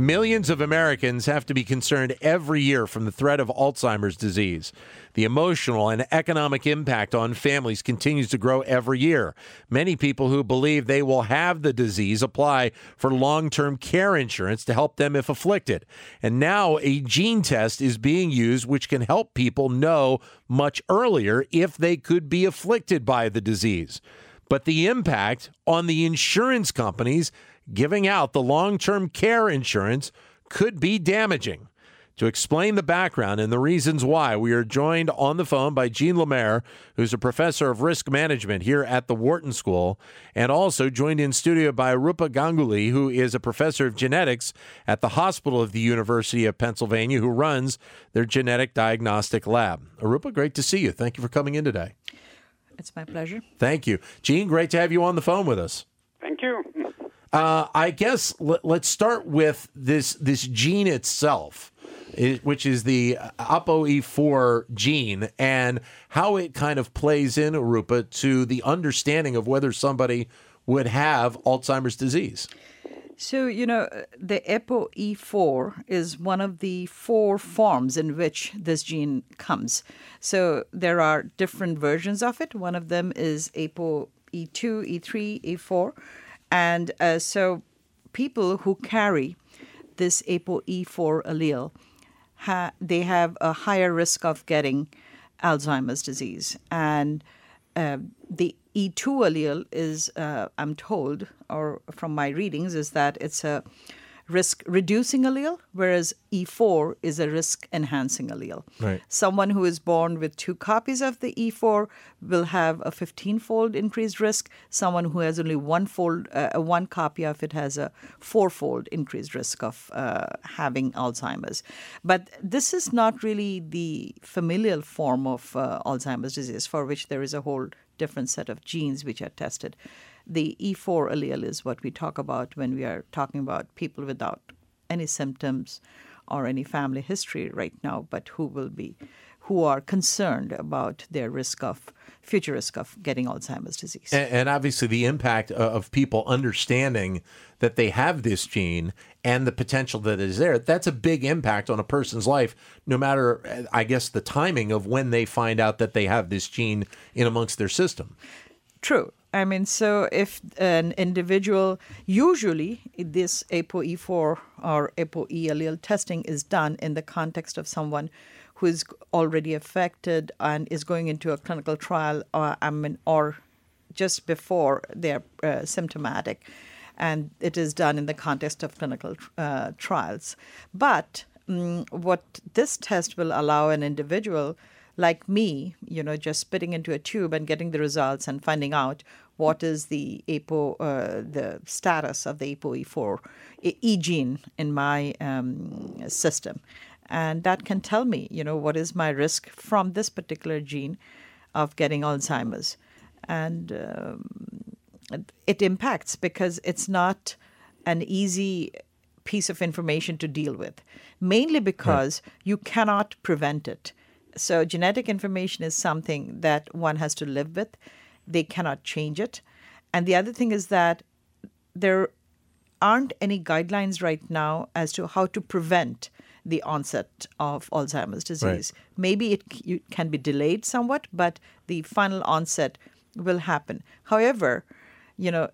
Millions of Americans have to be concerned every year from the threat of Alzheimer's disease. The emotional and economic impact on families continues to grow every year. Many people who believe they will have the disease apply for long term care insurance to help them if afflicted. And now a gene test is being used which can help people know much earlier if they could be afflicted by the disease. But the impact on the insurance companies giving out the long term care insurance could be damaging. To explain the background and the reasons why, we are joined on the phone by Jean Lemaire, who's a professor of risk management here at the Wharton School, and also joined in studio by Arupa Ganguly, who is a professor of genetics at the Hospital of the University of Pennsylvania, who runs their genetic diagnostic lab. Arupa, great to see you. Thank you for coming in today. It's my pleasure. Thank you. Jean, great to have you on the phone with us. Thank you. Uh, I guess let, us start with this this gene itself, which is the ApoE4 gene, and how it kind of plays in, Arupa, to the understanding of whether somebody would have Alzheimer's disease. So, you know, the ApoE4 is one of the four forms in which this gene comes. So, there are different versions of it. One of them is ApoE2, E3, E4 and uh, so people who carry this ApoE4 allele, ha- they have a higher risk of getting Alzheimer's disease. And uh, the E2 allele is, uh, I'm told, or from my readings, is that it's a risk reducing allele, whereas E4 is a risk enhancing allele. Right. Someone who is born with two copies of the E4 will have a 15 fold increased risk. Someone who has only one fold, uh, one copy of it has a four fold increased risk of uh, having Alzheimer's. But this is not really the familial form of uh, Alzheimer's disease, for which there is a whole different set of genes which are tested. The E4 allele is what we talk about when we are talking about people without any symptoms or any family history right now, but who will be, who are concerned about their risk of future risk of getting Alzheimer's disease. And, and obviously, the impact uh, of people understanding that they have this gene and the potential that is there, that's a big impact on a person's life, no matter, I guess, the timing of when they find out that they have this gene in amongst their system. True. I mean, so if an individual, usually this ApoE4 or ApoE allele testing is done in the context of someone who is already affected and is going into a clinical trial, or I mean, or just before they're uh, symptomatic, and it is done in the context of clinical uh, trials. But um, what this test will allow an individual like me, you know, just spitting into a tube and getting the results and finding out what is the APO, uh, the status of the ApoE4 E gene in my um, system. And that can tell me, you know, what is my risk from this particular gene of getting Alzheimer's. And um, it impacts because it's not an easy piece of information to deal with, mainly because right. you cannot prevent it. So, genetic information is something that one has to live with. They cannot change it. And the other thing is that there aren't any guidelines right now as to how to prevent the onset of Alzheimer's disease. Right. Maybe it can be delayed somewhat, but the final onset will happen. However, you know,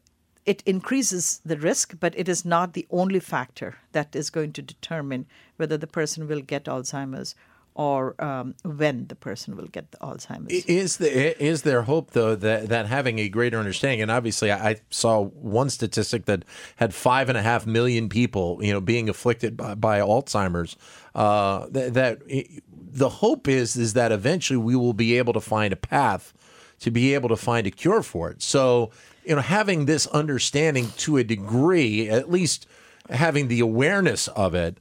it increases the risk, but it is not the only factor that is going to determine whether the person will get Alzheimer's or um, when the person will get the Alzheimer's. Is there is there hope though that that having a greater understanding, and obviously I saw one statistic that had five and a half million people, you know, being afflicted by, by Alzheimer's. Uh, that, that the hope is is that eventually we will be able to find a path to be able to find a cure for it. So you know, having this understanding to a degree, at least having the awareness of it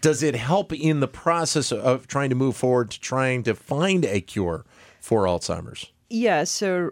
does it help in the process of trying to move forward to trying to find a cure for Alzheimer's? Yeah, so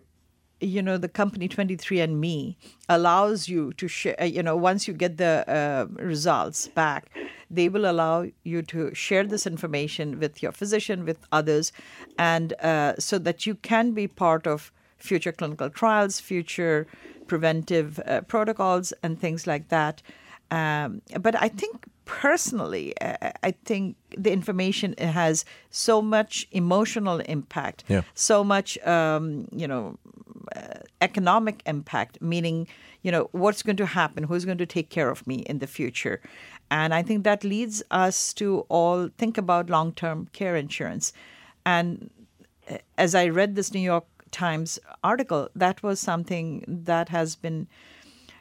you know the company 23andMe allows you to share you know once you get the uh, results back they will allow you to share this information with your physician, with others, and uh, so that you can be part of future clinical trials, future preventive uh, protocols, and things like that. Um, but I think personally, I think the information has so much emotional impact, Yeah. so much, um, you know, uh, economic impact, meaning, you know, what's going to happen, who's going to take care of me in the future. And I think that leads us to all think about long term care insurance. And uh, as I read this New York Times article, that was something that has been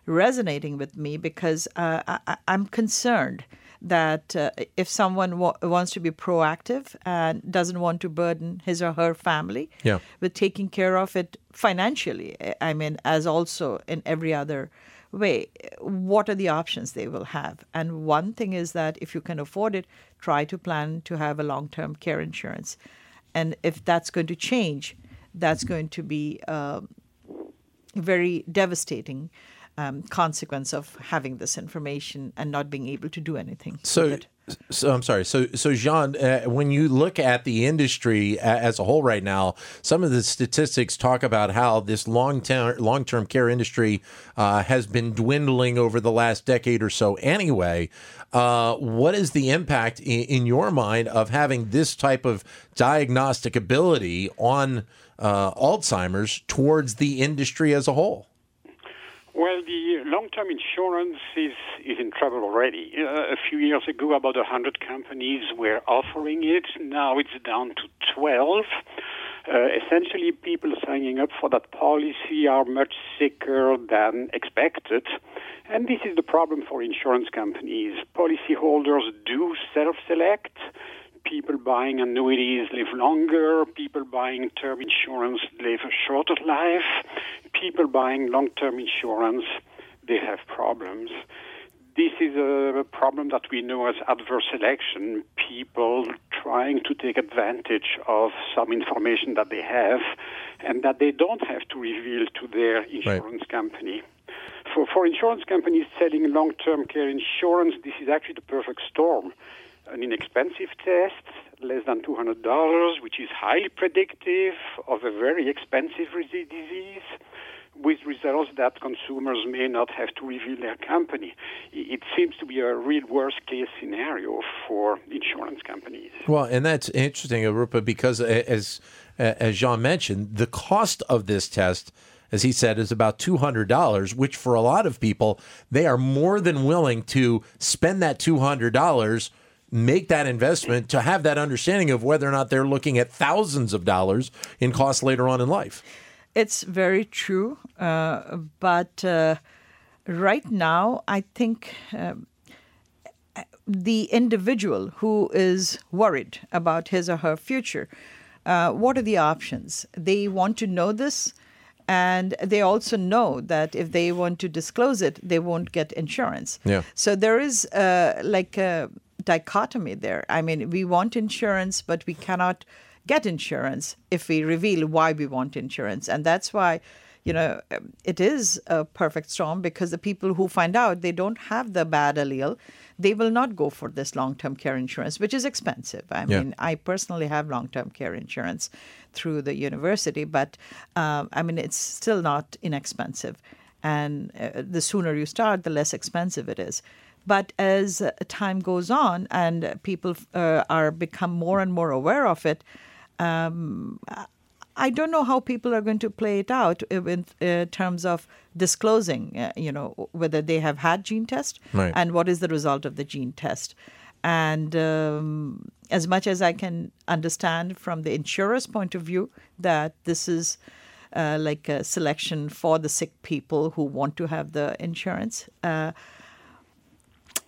resonating with me because uh, I, I'm concerned that uh, if someone wa- wants to be proactive and doesn't want to burden his or her family Yeah. with taking care of it financially, I mean, as also in every other way, what are the options they will have? And one thing is that if you can afford it, try to plan to have a long term care insurance. And if that's going to change, that's going to be um, very devastating um, consequence of having this information and not being able to do anything. So, so I'm sorry. So, so Jean, uh, when you look at the industry as a whole right now, some of the statistics talk about how this long term long term care industry uh, has been dwindling over the last decade or so. Anyway, uh, what is the impact in, in your mind of having this type of diagnostic ability on uh, Alzheimer's towards the industry as a whole? Well, the long-term insurance is, is in trouble already. Uh, a few years ago, about 100 companies were offering it. Now it's down to 12. Uh, essentially, people signing up for that policy are much sicker than expected. And this is the problem for insurance companies. Policyholders do self-select people buying annuities live longer, people buying term insurance live a shorter life, people buying long term insurance, they have problems. This is a problem that we know as adverse selection, people trying to take advantage of some information that they have and that they don't have to reveal to their insurance company. For, for insurance companies selling long term care insurance, this is actually the perfect storm an inexpensive test, less than $200, which is highly predictive of a very expensive disease, with results that consumers may not have to reveal their company. It seems to be a real worst case scenario for insurance companies. Well, and that's interesting, Arupa, because as as Jean mentioned, the cost of this test as he said, is about $200, which for a lot of people, they are more than willing to spend that $200 make that investment to have that understanding of whether or not they're looking at thousands of dollars in costs later on in life. It's very true. Uh, but uh, right now, I think uh, the individual who is worried about his or her future, uh, what are the options? They want to know this. And they also know that if they want to disclose it, they won't get insurance. Yeah. So there is uh, like a dichotomy there. I mean, we want insurance, but we cannot get insurance if we reveal why we want insurance. And that's why, you know, it is a perfect storm because the people who find out they don't have the bad allele, they will not go for this long term care insurance, which is expensive. I Yeah. mean, I personally have long term care insurance through the university, but um, I mean, it's still not inexpensive. And uh, the sooner you start, the less expensive it is. But as time goes on and people uh, are become more and more aware of it, um, I don't know how people are going to play it out in uh, terms of disclosing, uh, you know, whether they have had gene test Right. and what is the result of the gene test. And um, as much as I can understand from the insurer's point of view that this is uh, like a selection for the sick people who want to have the insurance, uh,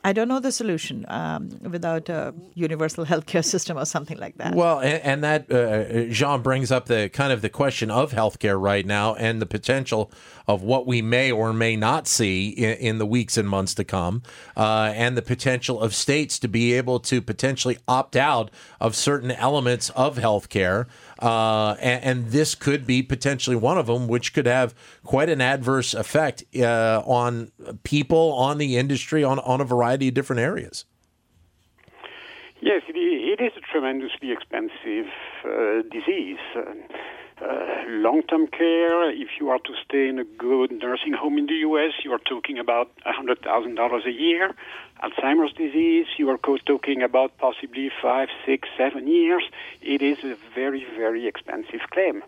I don't know the solution um, without a universal healthcare system or something like that. Well, and, and that uh, Jean brings up the kind of the question of healthcare right now and the potential of what we may or may not see in, in the weeks and months to come, uh, and the potential of states to be able to potentially opt out of certain elements of healthcare. Uh, and, and this could be potentially one of them, which could have quite an adverse effect uh, on people, on the industry, on, on a variety of different areas. Yes, it, is a tremendously expensive uh, disease. Uh, long-term care, if you are to stay in a good nursing home in the U.S., you are talking about $100,000 a year. Alzheimer's disease, you are talking about possibly five, six, seven years. It is a very, very expensive claim.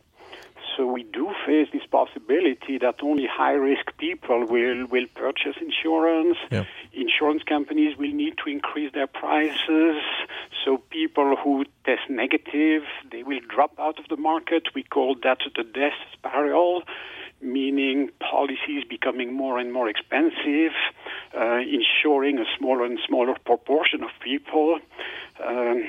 So we do face this possibility that only high-risk people will, will purchase insurance. Yeah. Insurance companies will need to increase their prices. So people who test negative, they will drop out of the market. We call that the death spiral meaning policies becoming more and more expensive, insuring a smaller and smaller proportion of people. Um,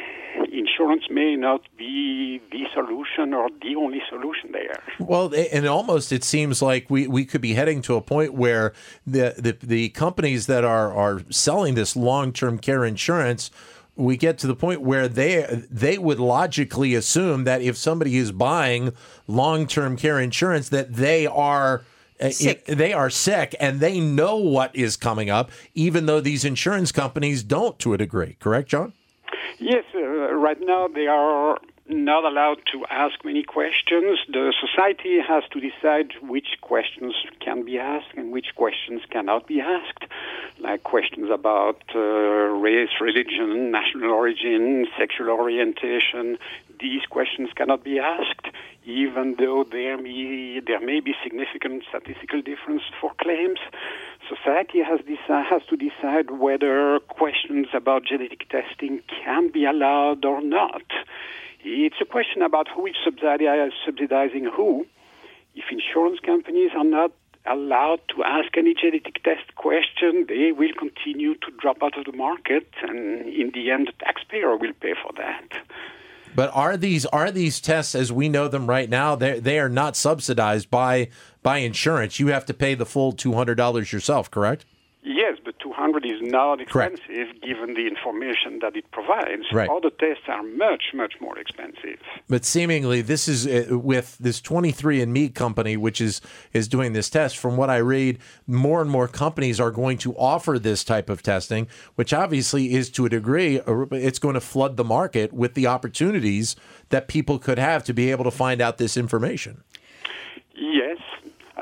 insurance may not be the solution or the only solution there. Well, and almost it seems like we, we could be heading to a point where the, the, the companies that are, are selling this long term care insurance we get to the point where they they would logically assume that if somebody is buying long-term care insurance that they are uh, Sick. they are sick and they know what is coming up even though these insurance companies don't to a degree correct Jean Yes, uh, right now they are not allowed to ask many questions. The society has to decide which questions can be asked and which questions cannot be asked, like questions about uh, race, religion, national origin, sexual orientation. These questions cannot be asked, even though there may, there may be significant statistical difference for claims. Society has, deci- has to decide whether questions about genetic testing can be allowed or not. It's a question about who is subsidizing who. If insurance companies are not allowed to ask any genetic test question, they will continue to drop out of the market, and in the end, the taxpayer will pay for that. but are these are these tests as we know them right now they they are not subsidized by by insurance you have to pay the full $200 yourself correct Yes, but 200 is not Correct. expensive given the information that it provides. Right. Other tests are much, much more expensive. But seemingly, this is uh, with this 23andMe company, which is is doing this test. From what I read, more and more companies are going to offer this type of testing, which obviously is to a degree, it's going to flood the market with the opportunities that people could have to be able to find out this information.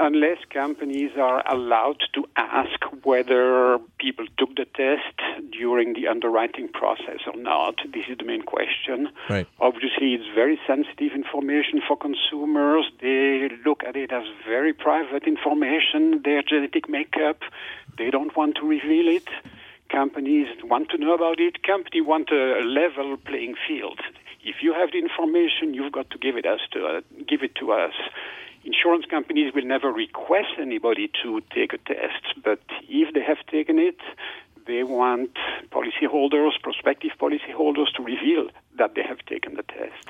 Unless companies are allowed to ask whether people took the test during the underwriting process or not. This is the main question. Right. Obviously, it's very sensitive information for consumers. They look at it as very private information, their genetic makeup. They don't want to reveal it. Companies want to know about it. Companies want a level playing field. If you have the information, you've got to give it us to uh, give it to us. Insurance companies will never request anybody to take a test, but if they have taken it, they want policyholders, prospective policyholders, to reveal that they have taken the test.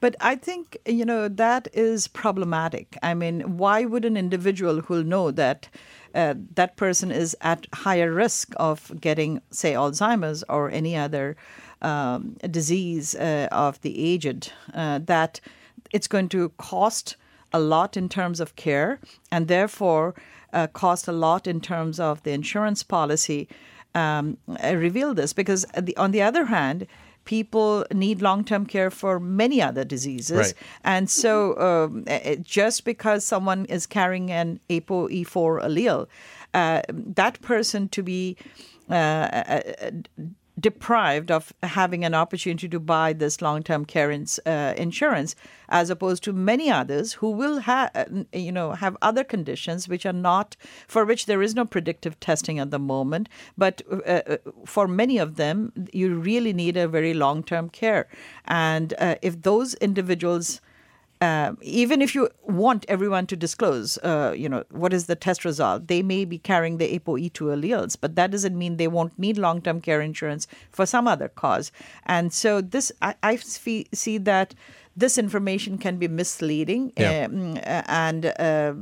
But I think, you know, that is problematic. I mean, why would an individual who'll know that uh, that person is at higher risk of getting, say, Alzheimer's or any other um, disease uh, of the aged, uh, that it's going to cost a lot in terms of care and therefore uh, cost a lot in terms of the insurance policy um, uh, reveal this because uh, the, on the other hand people need long-term care for many other diseases Right. and so um, uh, just because someone is carrying an ApoE4 allele uh, that person to be uh, uh, deprived of having an opportunity to buy this long-term care ins- uh, insurance as opposed to many others who will have you know have other conditions which are not for which there is no predictive testing at the moment. But uh, uh, for many of them you really need a very long-term care. And uh, if those individuals um, even if you want everyone to disclose, uh, you know, what is the test result, they may be carrying the ApoE2 alleles, but that doesn't mean they won't need long-term care insurance for some other cause. And so this, I, I see see that this information can be misleading, Yeah. um, and. Uh,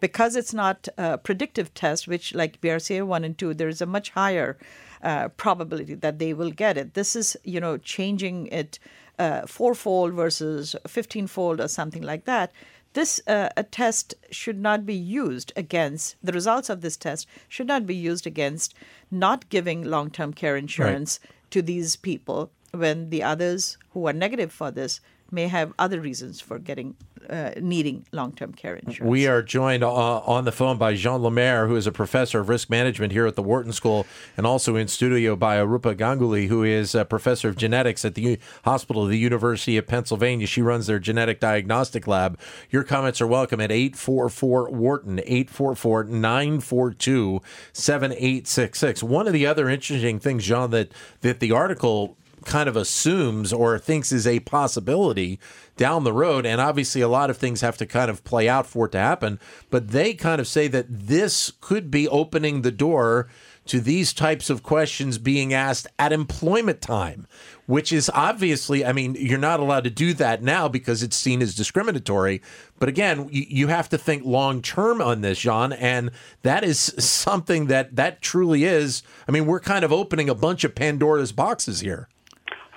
because it's not a predictive test, which like BRCA one and two, there is a much higher uh, probability that they will get it. This is you know changing it uh, fourfold versus fifteenfold or something like that. This uh, a test should not be used against the results of this test should not be used against not giving long term care insurance to these people when the others who are negative for this may have other reasons for getting uh, needing long-term care insurance. We are joined uh, on the phone by Jean Lemaire, who is a professor of risk management here at the Wharton School, and also in studio by Arupa Ganguly, who is a professor of genetics at the U- Hospital of the University of Pennsylvania. She runs their genetic diagnostic lab. Your comments are welcome at 844 Wharton, 844 942 7866. One of the other interesting things, Jean, that, that the article kind of assumes or thinks is a possibility down the road. And obviously, a lot of things have to kind of play out for it to happen. But they kind of say that this could be opening the door to these types of questions being asked at employment time, which is obviously, I mean, you're not allowed to do that now because it's seen as discriminatory. But again, you, have to think long term on this, Jean, and that is something that that truly is. I mean, we're kind of opening a bunch of Pandora's boxes here.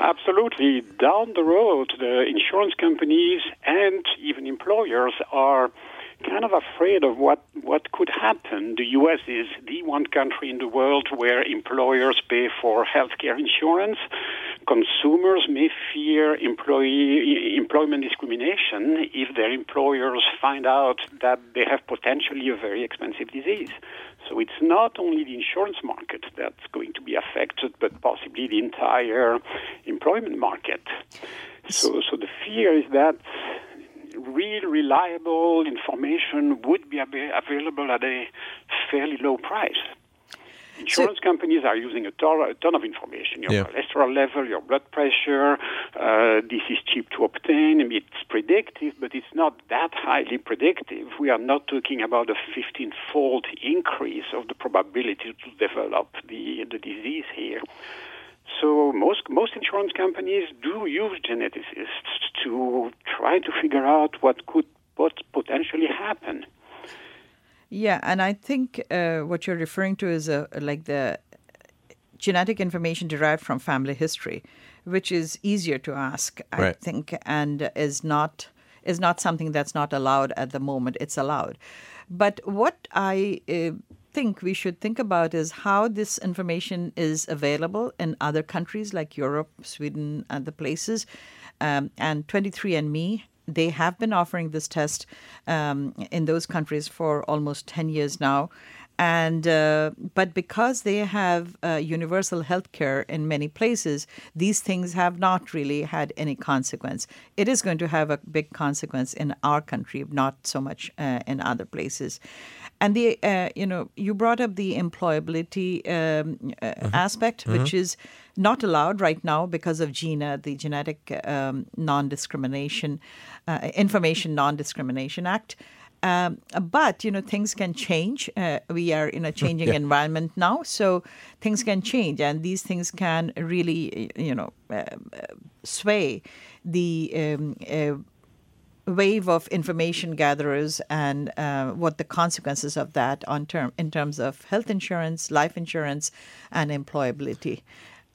Absolutely. Down the road, the insurance companies and even employers are kind of afraid of what, what could happen. The U.S. is the one country in the world where employers pay for healthcare insurance. Consumers may fear employee, employment discrimination if their employers find out that they have potentially a very expensive disease. So it's not only the insurance market that's going to be affected, but possibly the entire employment market. So, so the fear is that real reliable information would be available at a fairly low price. Insurance so, companies are using a ton, a ton of information your yeah. cholesterol level, your blood pressure. Uh, this is cheap to obtain. It's predictive, but it's not that highly predictive. We are not talking about a 15 fold increase of the probability to develop the, the disease here. So most most insurance companies do use geneticists to try to figure out what could what potentially happen. Yeah, and I think uh, what you're referring to is uh, like the genetic information derived from family history, which is easier to ask, I right. think, and is not is not something that's not allowed at the moment. It's allowed, but what I uh, think we should think about is how this information is available in other countries like Europe, Sweden, the places. Um, and 23andMe they have been offering this test um, in those countries for almost 10 years now. And uh, but because they have uh, universal health care in many places, these things have not really had any consequence. It is going to have a big consequence in our country, not so much uh, in other places. And the uh, you know you brought up the employability um, uh, mm-hmm. aspect, mm-hmm. which is not allowed right now because of GINA, the Genetic um, Non-Discrimination uh, Information Non-Discrimination Act. Um, but you know things can change. Uh, we are in a changing yeah. environment now, so things can change, and these things can really you know uh, sway the um, uh, wave of information gatherers and uh, what the consequences of that on term in terms of health insurance, life insurance, and employability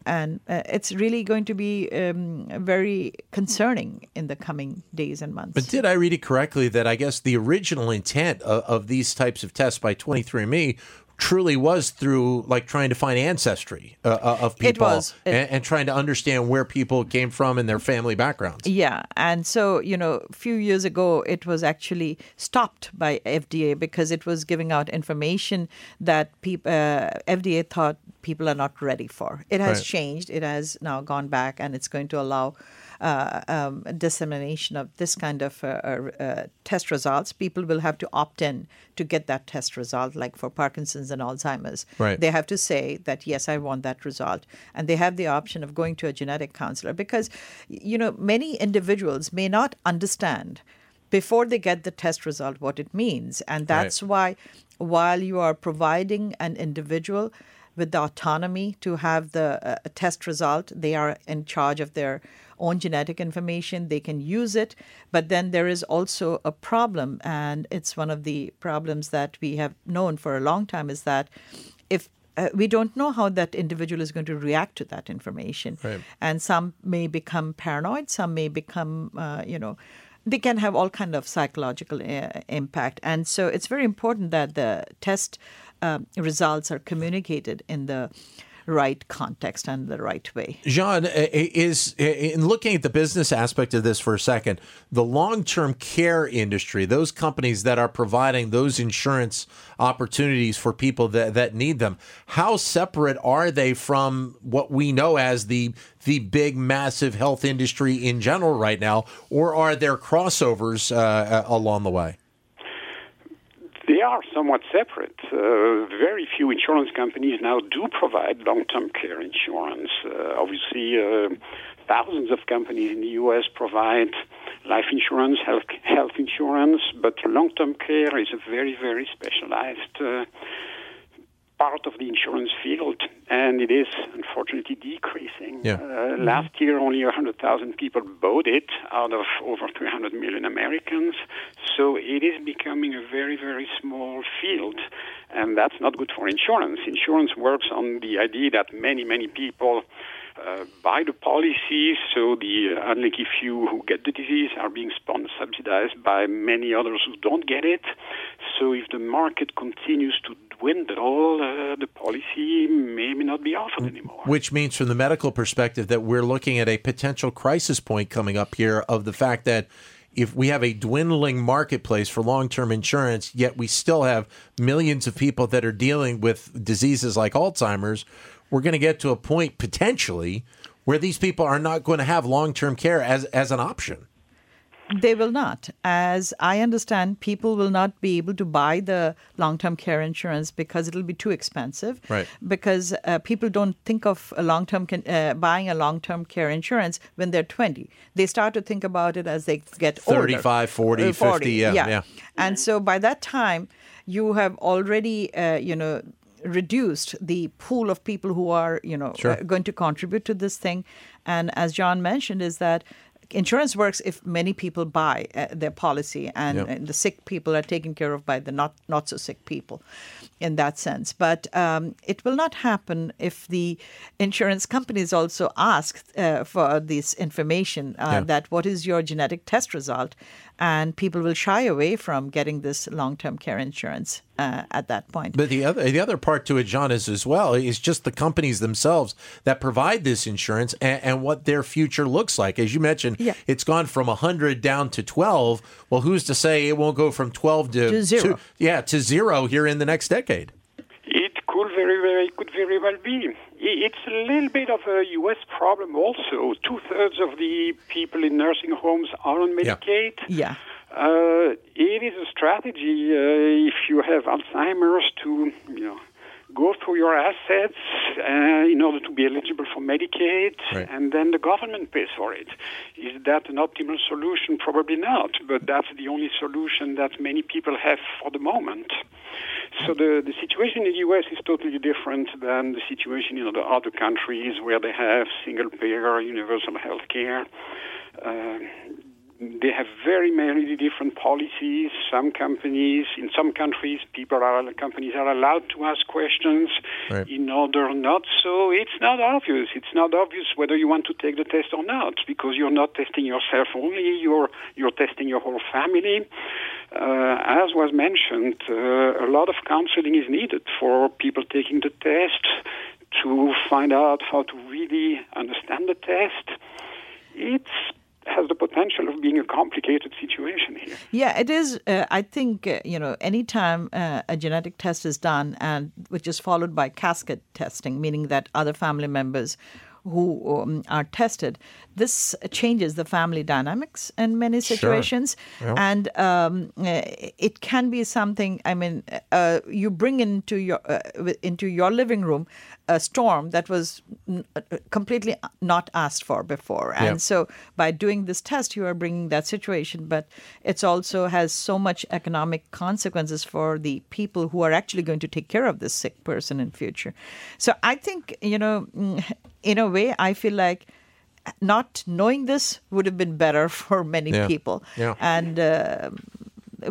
and uh, it's really going to be um, very concerning in the coming days and months. But did I read it correctly that I guess the original intent of, of these types of tests by 23andMe truly was through like trying to find ancestry uh, uh of people it. It, and, and, trying to understand where people came from and their family backgrounds. Yeah, and so you know, a few years ago, it was actually stopped by FDA because it was giving out information that people uh, FDA thought people are not ready for. It has right. changed. It has now gone back, and it's going to allow uh, um, dissemination of this kind of uh, uh, uh, test results, people will have to opt in to get that test result, like for Parkinson's and Alzheimer's. Right. They have to say that, yes, I want that result. And they have the option of going to a genetic counselor because, you know, many individuals may not understand before they get the test result what it means. And that's right. why, while you are providing an individual with the autonomy to have the uh, test result, they are in charge of their own genetic information, they can use it. But then there is also a problem, and it's one of the problems that we have known for a long time is that if uh, we don't know how that individual is going to react to that information. Right. And some may become paranoid, some may become, uh, you know, they can have all kind of psychological uh, impact. And so it's very important that the test uh, results are communicated in the right context and the right way. Jean, is in looking at the business aspect of this for a second, the long term care industry, those companies that are providing those insurance opportunities for people that, that need them, how separate are they from what we know as the the big, massive health industry in general right now, or are there crossovers uh, along the way? They are somewhat separate. Uh, very few insurance companies now do provide long-term care insurance. Uh, obviously, uh, thousands of companies in the U.S. provide life insurance, health health insurance, but long-term care is a very, very specialized uh, part of the insurance field, and it is unfortunately decreasing. Yeah. Uh. Last year, only 100,000 people bought it out of over 300 million Americans. So it is becoming a very, very small field, and that's not good for insurance. Insurance works on the idea that many, many people. Uh, buy the policies, so the uh, unlucky few who get the disease are being subsidized by many others who don't get it. So if the market continues to dwindle, uh, the policy may not be offered anymore. Which means, from the medical perspective, that we're looking at a potential crisis point coming up here of the fact that if we have a dwindling marketplace for long term insurance, yet we still have millions of people that are dealing with diseases like Alzheimer's, we're going to get to a point potentially where these people are not going to have long term care as, as an option. They will not. As I understand, people will not be able to buy the long term care insurance because it'll be too expensive. Right. Because uh, people don't think of a long term uh, buying a long term care insurance when they're 20. They start to think about it as they get 35, 40, older. 40, 50. Yeah, yeah. yeah. And so by that time, you have already, uh, you know, reduced the pool of people who are, you know, Sure. uh, going to contribute to this thing. And as Jean mentioned, is that insurance works if many people buy uh, their policy and, Yep. and the sick people are taken care of by the not not so sick people in that sense. But um, it will not happen if the insurance companies also ask uh, for this information uh, that what is your genetic test result and people will shy away from getting this long-term care insurance uh, at that point But the other the other part to it, Jean, is as well is just the companies themselves that provide this insurance and, and what their future looks like. As you mentioned, Yeah. it's gone from hundred down to twelve. Well, who's to say it won't go from twelve to, To zero. yeah, to zero here in the next decade? It could very, very, could very well be. It's a little bit of a U.S. problem also. Two thirds of the people in nursing homes are on Medicaid. yeah Uh, it is a strategy uh, if you have Alzheimer's to, you know, go through your assets uh, in order to be eligible for Medicaid, Right. and then the government pays for it. Is that an optimal solution? Probably not, but that's the only solution that many people have for the moment. So the, the situation in the U.S. is totally different than the situation in other, other countries where they have single-payer universal health care. Uh, they have very many different policies. Some companies, in some countries, people are companies are allowed to ask questions. Right. In other, not so. It's not obvious. It's not obvious whether you want to take the test or not because you're not testing yourself only. You're you're testing your whole family. Uh, as was mentioned, uh, a lot of counseling is needed for people taking the test to find out how to really understand the test. It's has the potential of being a complicated situation here. Yeah, it is. Uh, I think uh, you know, anytime uh, a genetic test is done, and which is followed by cascade testing, meaning that other family members who um, are tested, this changes the family dynamics in many situations, and um, uh, it can be something. I mean, uh, you bring into your uh, into your living room a storm that was n- uh, completely not asked for before, and so by doing this test, you are bringing that situation, but it also has so much economic consequences for the people who are actually going to take care of this sick person in future. So I think you know, mm, in a way, I feel like not knowing this would have been better for many Yeah. people, Yeah. and. Uh,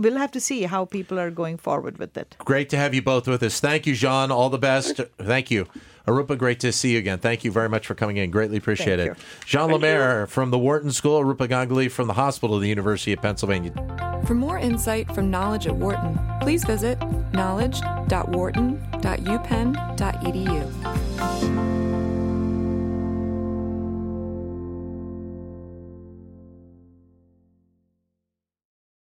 We'll have to see how people are going forward with it. Great to have you both with us. Thank you, Jean. All the best. Thank you. Arupa, great to see you again. Thank you very much for coming in. Greatly appreciate Thank it. you. Jean Lemaire from the Wharton School, Arupa Ganguly from the Hospital of the University of Pennsylvania. For more insight from Knowledge at Wharton, please visit knowledge.wharton.upenn.edu.